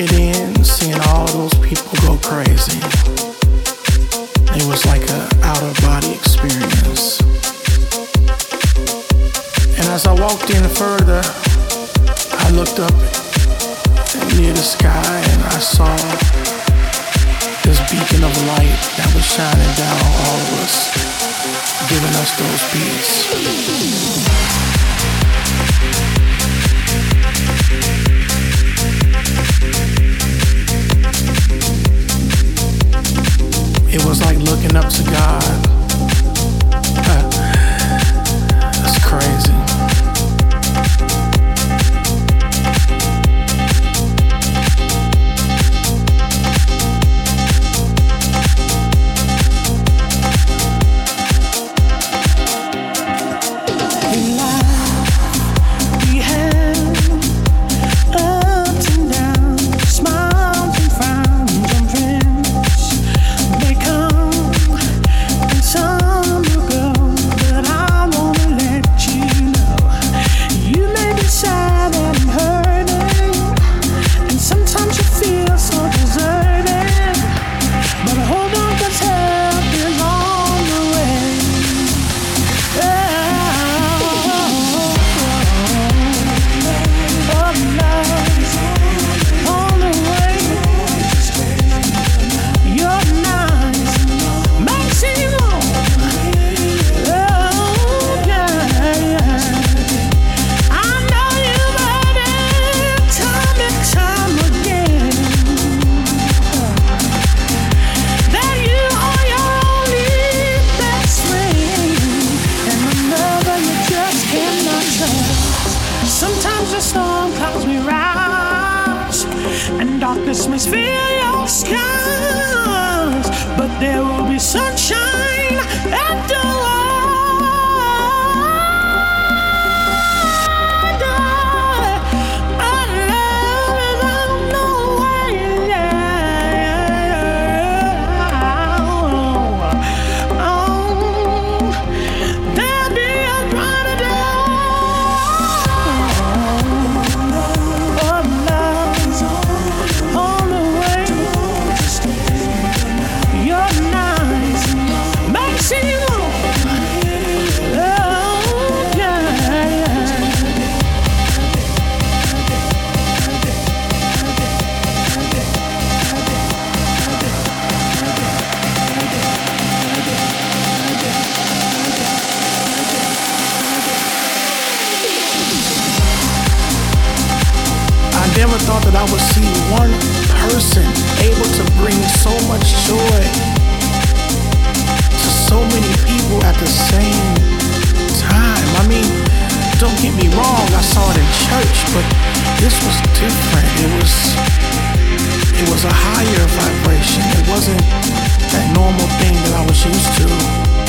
it in, seeing all those people go crazy. It was like an out of body experience. And as I walked in further, I looked up near the sky and I saw this beacon of light that was shining down on all of us, giving us those peace. Like looking up to God. Christmas feel your skies, but there will be sunshine. Never thought that I would see one person able to bring so much joy to so many people at the same time. I mean, don't get me wrong, I saw it in church, but this was different. It was it was a higher vibration. It wasn't that normal thing that I was used to.